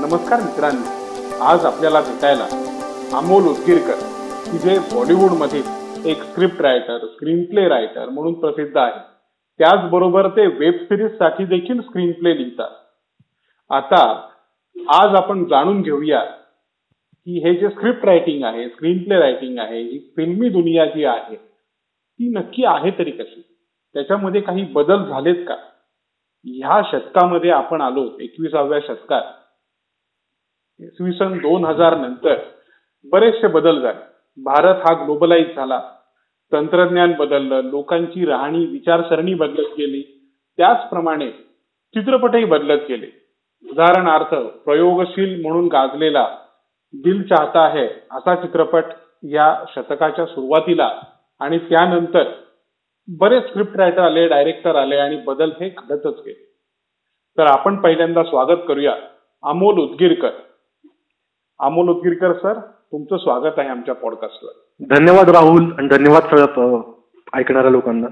नमस्कार मित्रांनो आज आपल्याला भेटायला अमोल उदगीरकर की जे बॉलिवूडमध्ये एक script writer screenplay writer म्हणून प्रसिद्ध आहे त्याचबरोबर ते वेब सिरीजसाठी देखील स्क्रीन प्ले लिहितात. आता आज आपण जाणून घेऊया की हे जे स्क्रिप्ट रायटिंग आहे स्क्रीन प्ले रायटिंग आहे ही फिल्मी दुनिया जी आहे ती नक्की आहे तरी कशी? त्याच्यामध्ये काही बदल झालेत का? ह्या शतकामध्ये आपण आलो एकविसाव्या शतकात. इसवी सन दोन हजार नंतर बरेचसे बदल झाले. भारत हा ग्लोबलाइज झाला. तंत्रज्ञान बदललं लोकांची राहणी विचारसरणी बदलत गेली. त्याचप्रमाणे चित्रपटही बदलत गेले. उदाहरणार्थ प्रयोगशील म्हणून गाजलेला दिल चाहता है असा चित्रपट या शतकाच्या सुरुवातीला आणि त्यानंतर बरेच स्क्रिप्ट रायटर आले डायरेक्टर आले आणि बदल हे घडतच गेले. तर आपण पहिल्यांदा स्वागत करूया अमोल उदगीरकर. अमोल उदगीरकर सर तुमचं स्वागत आहे आमच्या पॉडकास्टवर धन्यवाद राहुल आणि धन्यवाद सगळ्या ऐकणाऱ्या लोकांना.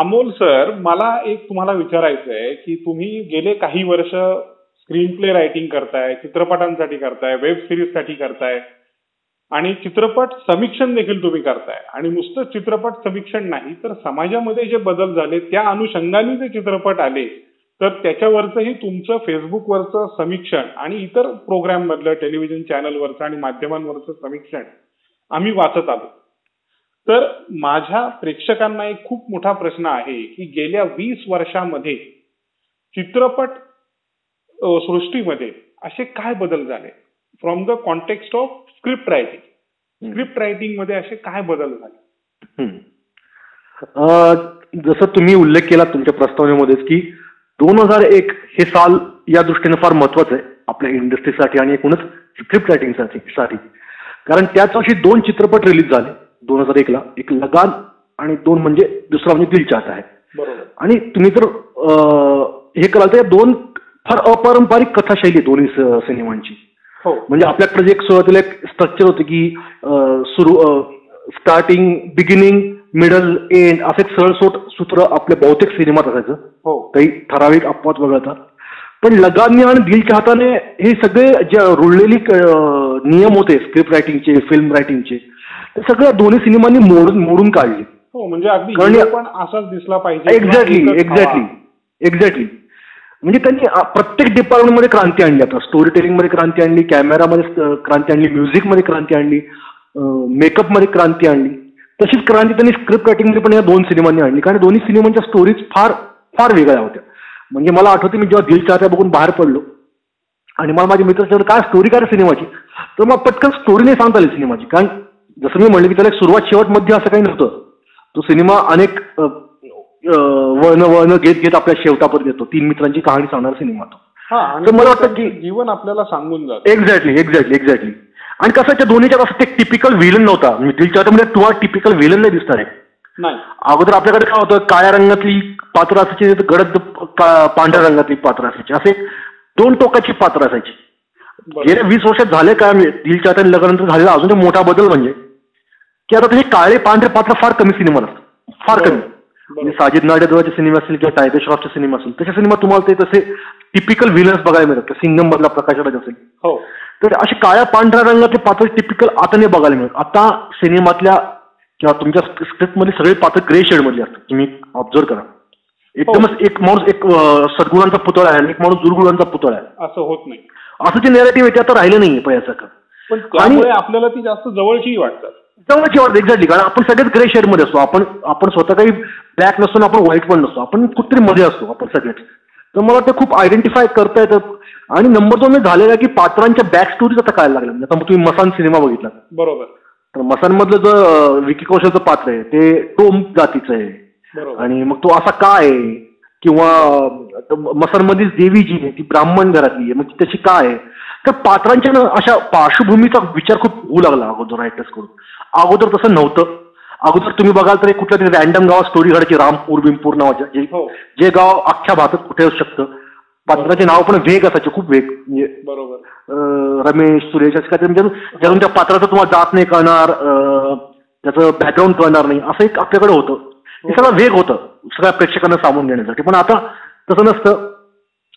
अमोल सर मला एक तुम्हाला विचारायचं आहे की तुम्ही गेले काही वर्ष स्क्रीन प्ले रायटिंग करताय चित्रपटांसाठी करताय वेब सिरीजसाठी करताय आणि चित्रपट समीक्षण देखील तुम्ही करताय. आणि नुसतं चित्रपट समीक्षण नाही तर समाजामध्ये जे बदल झाले त्या अनुषंगाने जे चित्रपट आले तर त्याच्यावरचंही तुमचं फेसबुकवरचं समीक्षण आणि इतर प्रोग्राम मधलं टेलिव्हिजन चॅनलवरचं आणि माध्यमांवरचं समीक्षण आम्ही वाचत आलो. तर माझ्या प्रेक्षकांना एक खूप मोठा प्रश्न आहे की गेल्या वीस वर्षामध्ये चित्रपट सृष्टीमध्ये असे काय बदल झाले? From the context of script writing script रायटिंगमध्ये असे काय बदल झाले? जसं तुम्ही उल्लेख केला तुमच्या प्रस्तावनेमध्येच की दोन हजार एक हे साल या दृष्टीने फार महत्वाचं आहे. आपल्या इंडस्ट्रीसाठी आणि एकूणच स्क्रिप्ट रायटिंगसाठी साठी. कारण त्याच वर्षी दोन चित्रपट रिलीज झाले दोन हजार एकला. एक लगान आणि दोन म्हणजे दुसरा म्हणजे दिल चाहता आहे आणि तुम्ही जर हे कराल तर दोन फार अपारंपरिक कथाशैली दोन्ही सिनेमांची. हो. म्हणजे आपल्याकडे जे एक सुरुवातीला एक स्ट्रक्चर होतं की सुरू स्टार्टिंग बिगिनिंग मिडल एंड असं एक सरळसोट सूत्र आपल्या बहुतेक सिनेमात असायचं. हो. काही ठराविक अपवाद वगळता. पण लगानी आणि दिल चाहताने हे सगळे जे रुळलेली नियम होते स्क्रिप्ट रायटिंगचे फिल्म रायटिंगचे ते सगळ्या दोन्ही सिनेमांनी मोडून मोडून काढले. हो म्हणजे अगदी पण असाच दिसला पाहिजे एक्झॅक्टली एक्झॅक्टली एक्झॅक्टली म्हणजे त्यांनी प्रत्येक डिपार्टमेंटमध्ये क्रांती आणली आता. स्टोरी टेलिंगमध्ये क्रांती आणली कॅमेरामध्ये क्रांती आणली म्युझिकमध्ये क्रांती आणली मेकअपमध्ये क्रांती आणली. तशीच क्रांती त्यांनी स्क्रिप्ट रायटिंगमध्ये पण या दोन सिनेमांनी आणली. कारण दोन्ही सिनेमांच्या स्टोरीज फार फार वेगळ्या होत्या. म्हणजे मला आठवते मी जेव्हा दिल चाहत्या बघून बाहेर पडलो आणि मला माझ्या मित्र काय स्टोरी काय सिनेमाची? तर मग पटकन स्टोरी नाही सांगता आली सिनेमाची. कारण जसं मी म्हणलं की त्याला सुरुवात शेवटमध्ये असं काही नव्हतं. तो सिनेमा अनेक वळण वळण घेत घेत आपल्या शेवटापर्यंत येतो. तीन मित्रांची कहाणी सांगणार सिनेमा तो. मला वाटतं की जीवन आपल्याला सांगून जात. एक्झॅक्टली एक्झॅक्टली एक्झॅक्टली आणि कसं त्या दोन्हीच्या असं ते टिपिकल व्हिलन नव्हता. दिलच्या म्हणजे तुम्हाला टिपिकल व्हिलन नाही दिसणार आहे. नाही. अगोदर आपल्याकडे काय होतं काळ्या रंगातली पात्र असायची गडद पांढऱ्या रंगातली पात्र असायची. असे दोन टोकाची पात्र असायची. गेल्या वीस वर्षात झाले काय दिलच्या लग्नानंतर झालेला अजून एक मोठा बदल म्हणजे की आता हे काळे पांढरे पात्र फार कमी सिनेमा असतात. फार कमी. म्हणजे साजिद नाडेजवळचे सिनेमा असतील किंवा टायगर श्रॉफचे सिनेमा असेल तसे सिनेमा तुम्हाला ते तसे टिपिकल व्हिलन्स बघायला मिळतात. सिंगम मधला प्रकाश राज असेल. हो. तर असे काळ्या पांढऱ्या रंगाचे पात्र टिपिकल आता नाही बघायला मिळत. आता सिनेमातल्या किंवा तुमच्या स्क्रिप्टमध्ये सगळे पात्र ग्रे शेड मधले असतात. तुम्ही ऑब्झर्व करा. एकदमच एक माणूस एक सद्गुणांचा पुतळा आहे आणि एक माणूस दुर्गुणांचा पुतळा आहे. असं होत नाही. असं जे नेरेटिव्ह आहे ते आता राहिलं नाहीये पहिल्यासारखं पण आपल्याला ती जास्त जवळची वाटतात. जवळची वाटत एक्झॅक्टली कारण आपण सगळेच ग्रे शेडमध्ये असतो. आपण आपण स्वतः काही ब्लॅक नसतो ना आपण व्हाईट पण नसतो. आपण कुठतरी मध्ये असतो आपण सगळेच. तर मला ते खूप आयडेंटिफाय करता येतं. आणि नंबर दोन झालेला की पात्रांच्या बॅक स्टोरीज आता कळायला लागल्या म्हणजे आता तुम्ही मसान सिनेमा बघितला. बरोबर. तर मसानमधलं जो विकी कौशलचं पात्र आहे ते टोम जातीचं आहे. आणि मग तो असा काय आहे? किंवा मसानमधील देवी जी आहे ती ब्राह्मण घरातली आहे मग त्याची काय आहे? तर पात्रांच्या अशा पार्श्वभूमीचा विचार खूप होऊ लागला अगोदर रायटर्स करून अगोदर तसं नव्हतं. अगोदर तुम्ही बघाल तर कुठल्या तरी रॅन्डम गावात स्टोरी घडायची रामपूर बिमपूर नावाच्या जे जे गाव अख्ख्या भारतात कुठे असू शकतं. पात्राचे नाव पण वेग असायचे खूप वेग. म्हणजे बरोबर. रमेश सुरेश असं काहीतरी म्हणजे ज्यातून त्या पात्राचं तुम्हाला जात नाही कळणार त्याचं बॅकग्राऊंड कळणार नाही. असं एक आपल्याकडे होतं. हे. सगळं वेग होतं सगळ्या प्रेक्षकांना सामून घेण्यासाठी. पण आता तसं नसतं.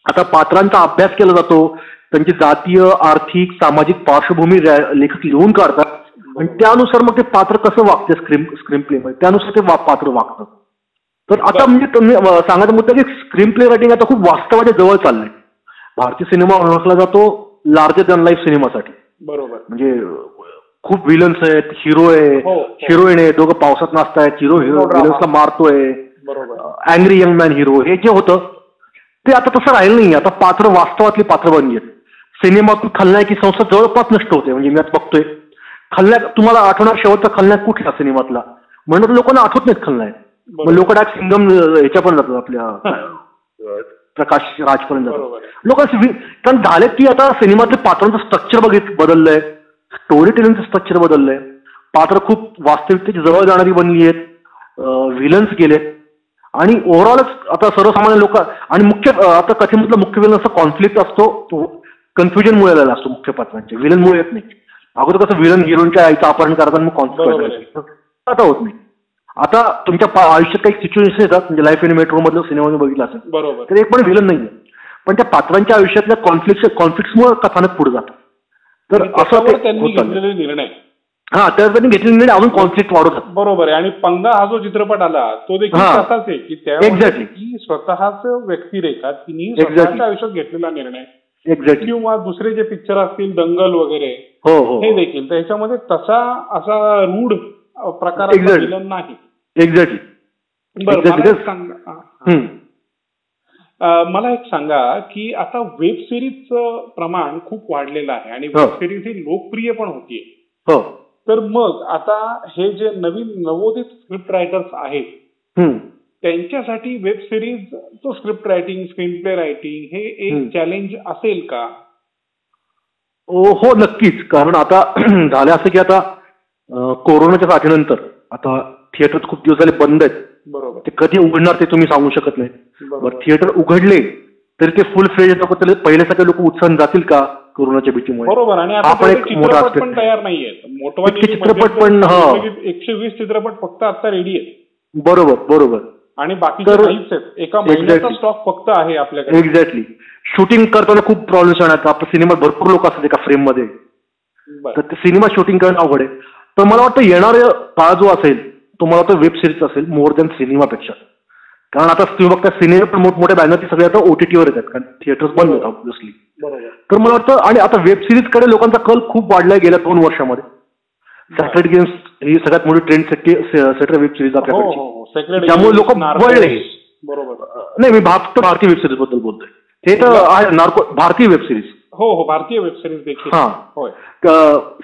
आता पात्रांचा अभ्यास केला जातो. त्यांची जातीय आर्थिक सामाजिक पार्श्वभूमी रा- लेखक लिहून काढतात. आणि त्यानुसार मग ते पात्र कसं वागते स्क्रीन स्क्रीन प्ले मध्ये? त्यानुसार ते पात्र वागतं. तर आता म्हणजे तुम्ही सांगायचा मुद्दा की स्क्रीन प्ले रायटिंग आता खूप वास्तवाच्या जवळ चाललंय. भारतीय सिनेमा ओळखला जातो लार्जर दॅन लाईफ सिनेमासाठी. बरोबर. म्हणजे खूप विलन्स आहेत हिरो आहे हो, हो. हिरोईन आहे दोघं पावसात नाचतायत हिरो हिरो. विलन्सला मारतोय. अँग्री यंग मॅन हिरो हे जे होतं ते आता तसं राहिलं नाही आता पात्र वास्तवातली पात्र बनली आहेत सिनेमातून खलनायकी संस्था जवळपास नष्ट होते. म्हणजे मी आता बघतोय. खलनायक तुम्हाला आठवणार शेवटचा खलनायक कुठला सिनेमातला? म्हणून लोकांना आठवत नाहीत खलनायक मग. लोक डायरेक्ट सिंगम ह्याच्या पण जातात आपल्या प्रकाश राजपर्यंत जातात. आहे. लोक कारण झाले की आता सिनेमातल्या पात्रांचं स्ट्रक्चर बघित बदललंय. स्टोरी टेलिंगचं स्ट्रक्चर बदललंय. पात्र खूप वास्तविकतेची जवळ जाणारी बनली आहेत. व्हिलन्स गेलेत. आणि ओव्हरऑलच आता सर्वसामान्य लोक आणि मुख्य आता कथेमधला मुख्य विलन असा कॉन्फ्लिक्ट असतो तो कन्फ्युजन मुळे आलेला असतो मुख्य पात्रांचे. विलन मुळे येत नाही. अगोदर कसं विलन हिरोईनच्या आईचं अपहरण करताना मग. कॉन्फ्लिक्ट आता होत नाही आता तुमच्या पा- आयुष्यात काही सिच्युएशन येतात म्हणजे लाईफ इन मेट्रो मधलं सिनेमा बघितलं असेल बरोबर तर एक पण विलन नाही पण त्या पात्रांच्या आयुष्यातल्या कॉन्फ्लिक्ट कॉन्फ्लिक्टमुळे कथानक पुढे जातं तर आणि असं त्याच्यावर ते त्यांनी होत चाललंय. घेतलेले निर्णय हा तर त्यांनी घेतलेले निर्णय अजून कॉन्फ्लिक्ट वाढवत जातात. बरोबर आहे आणि पंगा हा जो चित्रपट आला तो देखील हा. तसाच आहे की Exactly. त्यामध्ये ती स्वतःच व्यक्तिरेखा तिने Exactly. स्वतःच्या आयुष्यात घेतलेला निर्णय एक्झॅक्टली किंवा दुसरे जे पिक्चर असतील दंगल वगैरे हो हो हे देखील तर ह्याच्यामध्ये तसा असा रूढ. विलन नाही एक्झॅक्टली बरं. मला एक सांगा हा. अं, मला एक सांगा की आता वेब सिरीजचं प्रमाण खूप वाढलेलं आहे आणि हो. वेब सिरीज ही लोकप्रिय पण होतीये हो तर मग आता हे जे नवीन नवोदित स्क्रिप्ट रायटर्स आहेत. त्यांच्यासाठी वेब सिरीज तो script writing screenplay writing हे एक. चॅलेंज असेल का हो नक्कीच. कारण आता झालं असं की आता कोरोनाच्या साथीनंतर आता थिएटर खूप दिवस झाले बंद आहेत. बरोबर. ते कधी उघडणार ते तुम्ही सांगू शकत नाही. बरोबर. बरं थिएटर उघडले तरी ते फुल फ्लेज नको पहिल्यासारखे लोक उत्साह जातील का कोरोनाच्या भीतीमुळे? बरोबर आणि हा आता पण तेवढे एक मोठा पण. तयार मोठवा इतके चित्रपट पण, हा. एकशे वीस चित्रपट फक्त आता रेडी आहेत. बरोबर बरोबर. आणि आहेत. एका महिन्याचा. स्टॉक फक्त आहे आपल्याकडे. एक्झॅक्टली शूटिंग करताना खूप प्रॉब्लेम्स येणार. आपल्या सिनेमात भरपूर लोक असतात एका फ्रेममध्ये. बरं. तर ते सिनेमा शूटिंग करणं अवघड आहे. तर मला वाटतं येणारा काळ जो असेल तो मला वाटतं वेब सिरीज असेल मोर दॅन सिनेमापेक्षा कारण आता तुम्ही बघता सिनेमा पण मोठमोठ्या बॅनर सगळे आता ओटीटीवर येतात. कारण थिएटर्स बंद आहेत ऑब्विसली तर मला वाटतं आणि आता वेब सिरीजकडे लोकांचा कल खूप वाढलाय गेल्या दोन वर्षामध्ये. सॅक्रेट गेम्स ही सगळ्यात मोठी ट्रेंड सेटर वेब सिरीज हो आपल्याकडची. हो हो Sacred त्यामुळे लोकं. वळले. बरोबर. नाही मी फक्त भारतीय वेब सिरीजबद्दल बोलतोय. ते तर आहे नार्को भारतीय वेब सिरीज हो हो भारतीय वेब सिरीज देखील. हा. होय.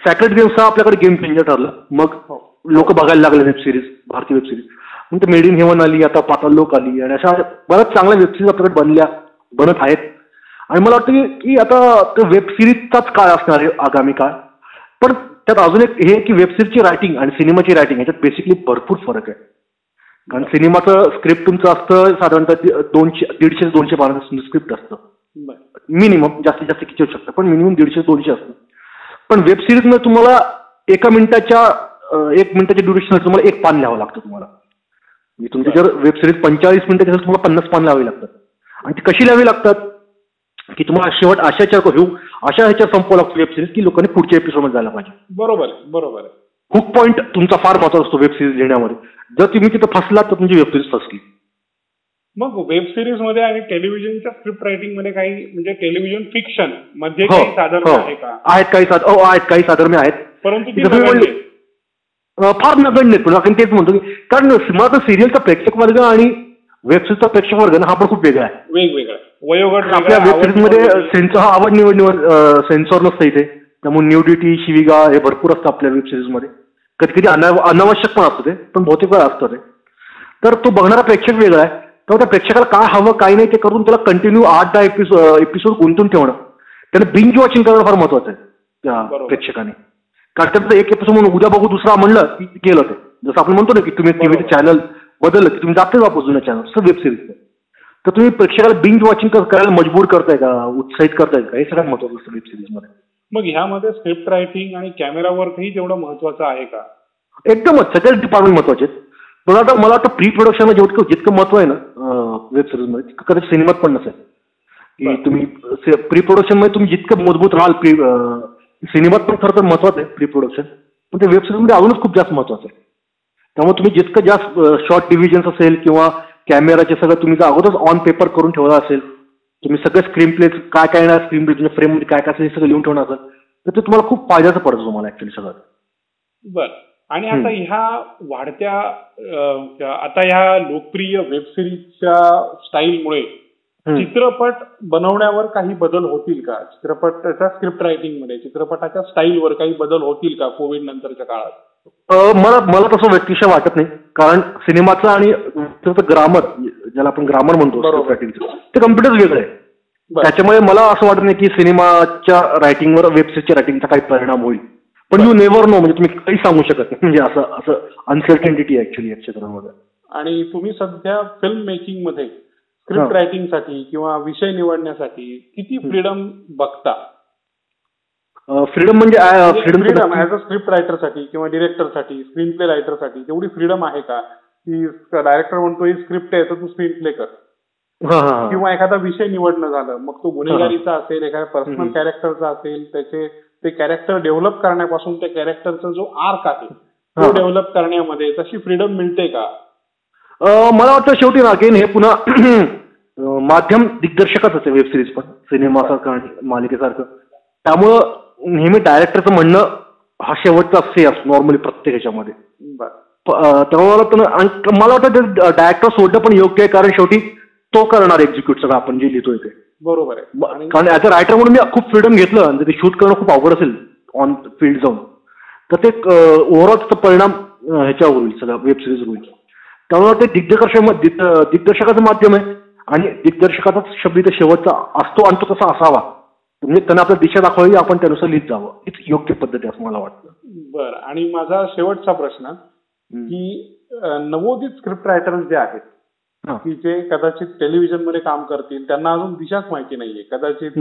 सॅक्रेट गेम्स हा आपल्याकडे गेम चेंजर ठरला. मग हो. लोक बघायला लागले वेब सिरीज भारतीय वेब सिरीज मग ते मेड इन हेवन आली आता पाताल लोक आली आणि अशा बऱ्याच चांगल्या वेब सिरीज आपल्याकडे बनल्या बनत आहेत. आणि मला वाटतं की आता वेब सिरीजचाच काळ असणार आहे आगामी काळ. पण त्यात अजून एक हे की वेब सिरीजची रायटिंग आणि सिनेमाची रायटिंग याच्यात बेसिकली भरपूर फरक आहे. कारण सिनेमाचं स्क्रिप्ट तुमचं असतं साधारणतः दोनशे दीडशे दोनशे पानाचं स्क्रिप्ट असतं. मिनिमम जास्तीत जास्त किती होऊ शकतं पण मिनिमम दीडशे दोनशे असतं. पण वेब सिरीजमध्ये तुम्हाला एका मिनिटाच्या एक मिनिटाच्या ड्युरेशन तुम्हाला एक पान लिहावं लागतं तुम्हाला. म्हणजे तुमची जर वेब सिरीज पंचेचाळीस मिनिटाची असेल तुम्हाला पन्नास पान लिहावी लागतात. आणि ती कशी लिहावी लागतात? की तुम्हाला शेवट अशाच्या घेऊ अशा ह्याच्या संपवा लागतो वेब सिरीज की लोकांनी पुढच्या एपिसोडमध्ये जायला पाहिजे. बरोबर आहे बरोबर हुक पॉईंट तुमचा फार महत्त्वाचा असतो वेब सिरीज लिहिण्यामध्ये. जर तुम्ही तिथं फसलात तर तुमची वेब सिरीज फसली. मग वेब सिरीजमध्ये आणि टेलिव्हिजनच्या स्क्रिप्ट रायटिंगमध्ये काही म्हणजे टेलिव्हिजन फिक्शनमध्ये हो काही साधर्म्य हो. आहे का? आहेत काही साध हो आहेत काही साधर्म्य आहेत. परंतु फार नगण्य आहेत पण आपण तेच म्हणतो की कारण मला तर सिरियलचा प्रेक्षक वर्ग आणि वेब सिरीजचा प्रेक्षक वर्ग ना हा पण खूप वेगळा आहे. वेगवेगळं. वयोगट आपल्या वेगळा, वेब आवड सिरीजमध्ये निवड वेगळी. सेन्सर हा आवड निवड निवड सेन्सॉर नसतं इथे. त्यामुळे न्यूडिटी शिविगा हे भरपूर असतं आपल्या वेब सिरीजमध्ये. कधी कधी अनाव अनावश्यक पण असतं ते पण बहुतेक वेळा असतं ते. तर तो बघणारा प्रेक्षक वेगळा आहे. तर त्या प्रेक्षकाला काय हवं काय नाही ते करून त्याला कंटिन्यू आठ दहा एपिसोड एपिसोड गुंतून ठेवणं. त्याला बिंज वॉचिंग करणं फार महत्वाचं आहे त्या. प्रेक्षकाने. कारण त्याचं एक एपिसोड म्हणून उद्या बघू दुसरा म्हणलं की गेलं ते. जसं आपण म्हणतो ना की तुम्ही टीव्हीचं. चॅनल बदललं की तुम्ही जाते वापस जुन्या चॅनल तसं वेब सिरीज तर तुम्ही प्रेक्षकाला बिंज वॉचिंग करायला मजबूर करताय का उत्साहित करताय का? हे सगळ्यात महत्वाचं असतं वेब सिरीजमध्ये. मग ह्यामध्ये स्क्रिप्ट रायटिंग आणि कॅमेरा वर्कही तेवढं महत्वाचं आहे का? एकदमच सगळेच डिपार्टमेंट महत्त्वाचे आहेत पण आता मला वाटतं प्री प्रोडक्शनला जेवढं जितकं महत्त्व आहे ना वेब सिरीजमध्ये कदाचित सिनेमात पण नसेल. की. तुम्ही प्री प्रोडक्शनमध्ये तुम्ही जितकं मजबूत राहाल प्री सिनेमात पण खरं तर महत्वाचं आहे प्री प्रोडक्शन पण ते वेबमध्ये अजूनच खूप जास्त महत्वाचं आहे. त्यामुळे तुम्ही जितकं जास्त शॉर्ट डिव्हिजन्स असेल किंवा कॅमेराचे सगळं तुम्ही जर अगोदरच ऑन पेपर करून ठेवला असेल तुम्ही सगळं स्क्रीन प्ले काय काय येणार स्क्रीन प्ले तुमच्या फ्रेममध्ये काय काय असेल हे सगळं लिहून ठेवणार असेल तर ते तुम्हाला खूप फायद्याचं पडतं तुम्हाला ऍक्च्युली सगळं. बर. आणि आता ह्या वाढत्या आता ह्या लोकप्रिय वेब सिरीजच्या स्टाईलमुळे. चित्रपट बनवण्यावर काही बदल होतील का? चित्रपटाच्या स्क्रिप्ट रायटिंगमध्ये चित्रपटाच्या स्टाईलवर काही बदल होतील का कोविड नंतरच्या काळात? मला मला तसं व्यक्तिशः वाटत नाही. कारण सिनेमाचं आणि ग्रामर ज्याला आपण ग्रामर म्हणतो ते कम्प्युटर्स वेगळं आहे. त्याच्यामुळे मला असं वाटत नाही की सिनेमाच्या रायटिंगवर वेबसिरीजच्या रायटिंगचा काही परिणाम होईल. पण यू नेव्हर नो म्हणजे तुम्ही काही सांगू शकत नाही. म्हणजे असं असं अनसर्टनिटी ऍक्च्युली या क्षेत्रामध्ये. आणि तुम्ही सध्या फिल्म मेकिंगमध्ये स्क्रिप्ट. रायटिंगसाठी किंवा विषय निवडण्यासाठी किती फ्रीडम बघता? फ्रीडम म्हणजे freedom freedom as a script रायटरसाठी किंवा डिरेक्टरसाठी स्क्रीन प्ले रायटरसाठी तेवढी फ्रीडम आहे का? की डायरेक्टर म्हणतो ही स्क्रिप्ट आहे तर तू स्क्रीन प्ले कर. किंवा एखादा विषय निवडणं झालं मग तो गुन्हेगारीचा असेल एखाद्या पर्सनल. कॅरेक्टरचा असेल त्याचे ते कॅरेक्टर डेव्हलप करण्यापासून त्या कॅरेक्टरचा जो आर्क आहे. तो डेव्हलप करण्यामध्ये तशी फ्रीडम मिळते का? मला वाटतं शेवटी ना अगेन हे पुन्हा माध्यम दिग्दर्शकच होते वेब सिरीज पण सिनेमासारखं आणि मालिकेसारखं. त्यामुळं नेहमी डायरेक्टरचं म्हणणं हा शेवटचा असतो नॉर्मली प्रत्येक ह्याच्यामध्ये. त्यामुळे मला वाटतं आणि मला वाटतं डायरेक्टर सोडणं पण योग्य आहे कारण शेवटी तो करणार एक्झिक्यूट सगळं आपण जे लिहितोय ते. बरोबर आहे. कारण ऍज अ रायटर म्हणून मी खूप फ्रीडम घेतलं आणि ते शूट करणं खूप अवघड असेल ऑन फील्ड जाऊन. तर ते ओव्हरऑल त्याचा परिणाम ह्याच्यावर होईल सगळं वेब सिरीज होईल. त्यामुळे ते दिग्दर्शक दिग्द- दिग्दर्शकाचं माध्यम आहे आणि दिग्दर्शकाचाच शब्द इथे शेवटचा असतो आणि तो तसा असावा. म्हणजे त्यांना आपल्या दिशा दाखवावी आपण त्यानुसार लिहित जावं. हीच योग्य पद्धती असं मला वाटतं. बरं. आणि माझा शेवटचा प्रश्न की नवोदित स्क्रिप्ट रायटर्स जे आहेत. की जे कदाचित टेलिव्हिजनमध्ये काम करतील त्यांना अजून दिशाच माहिती नाहीये कदाचित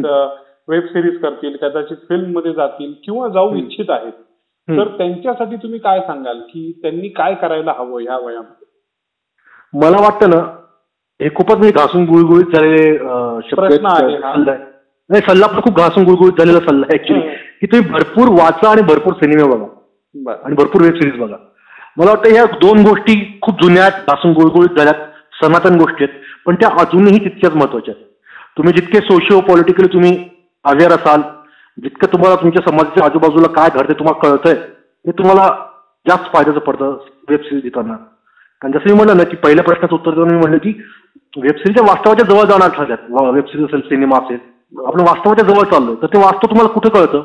वेब सिरीज करतील कदाचित फिल्ममध्ये जातील किंवा जाऊ. इच्छित आहेत. तर त्यांच्यासाठी तुम्ही काय सांगाल की त्यांनी काय करायला हवं ह्या वयामध्ये मला वाटतं ना हे खूपच म्हणजे घासून गुळगुळीत झालेले प्रश्न. आहे. नाही सल्ला पण खूप घासून गुळगुळीत झालेला सल्ला आहे ऍक्च्युली. की तुम्ही भरपूर वाचा आणि भरपूर सिनेमे बघा आणि भरपूर वेब सिरीज बघा मला वाटतं ह्या दोन गोष्टी खूप जुन्या पासून गुळगुळीत झाल्यात सनातन गोष्टी आहेत पण त्या अजूनही तितक्याच महत्त्वाच्या आहेत. तुम्ही जितके सोशिओ पॉलिटिकली तुम्ही अवेअर असाल जितकं तुम्हाला तुमच्या समाजाच्या आजूबाजूला काय घडते तुम्हाला कळतंय ते तुम्हाला जास्त फायद्याचं पडतं वेब सिरीज देताना. कारण जसं मी म्हणलं ना की पहिल्या प्रश्नाचं उत्तर देऊन मी म्हणलं की वेब सिरीजच्या वास्तवाच्या जवळ जाणार ठरल्यात. वेब सिरीज असेल सिनेमा असेल. आपण वास्तवाच्या जवळ चाललोय तर ते वास्तव तुम्हाला कुठं कळतं?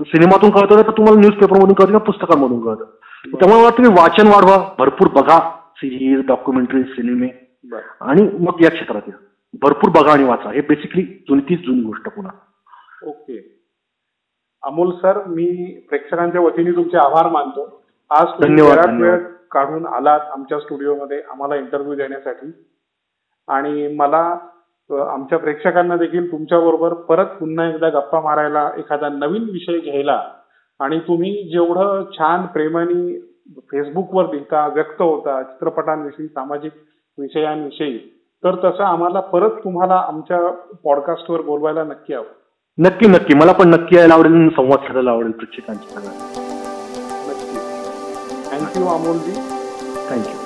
सिनेमातून कळतं तर तुम्हाला न्यूजपेपरमधून कळतं किंवा पुस्तकांमधून कळतं. त्यामुळे मला तुम्ही वाचन वाढवा भरपूर बघा सिरीज डॉक्युमेंटरी सिनेमे आणि मग या क्षेत्रात या. भरपूर बघा आणि वाचा. हे बेसिकली जुनी तीच जुनी गोष्ट पुन्हा. ओके. अमोल सर मी प्रेक्षकांच्या वतीने तुमचे आभार मानतो. आज धन्यवाद. वेळ काढून आलात आमच्या स्टुडिओमध्ये आम्हाला इंटरव्ह्यू देण्यासाठी. आणि मला आमच्या प्रेक्षकांना देखील तुमच्या बरोबर परत पुन्हा एकदा गप्पा मारायला एखादा नवीन विषय घ्यायला आणि तुम्ही जेवढं छान प्रेमाने फेसबुकवर लिहिता व्यक्त होता चित्रपटांविषयी सामाजिक विषयांविषयी तर तसं आम्हाला परत तुम्हाला आमच्या पॉडकास्टवर बोलवायला नक्की हवं नक्की नक्की. मला पण नक्की यायला आवडेल संवाद साधायला आवडेल प्रेक्षकांच्या नक्की. Thank you Amolji thank you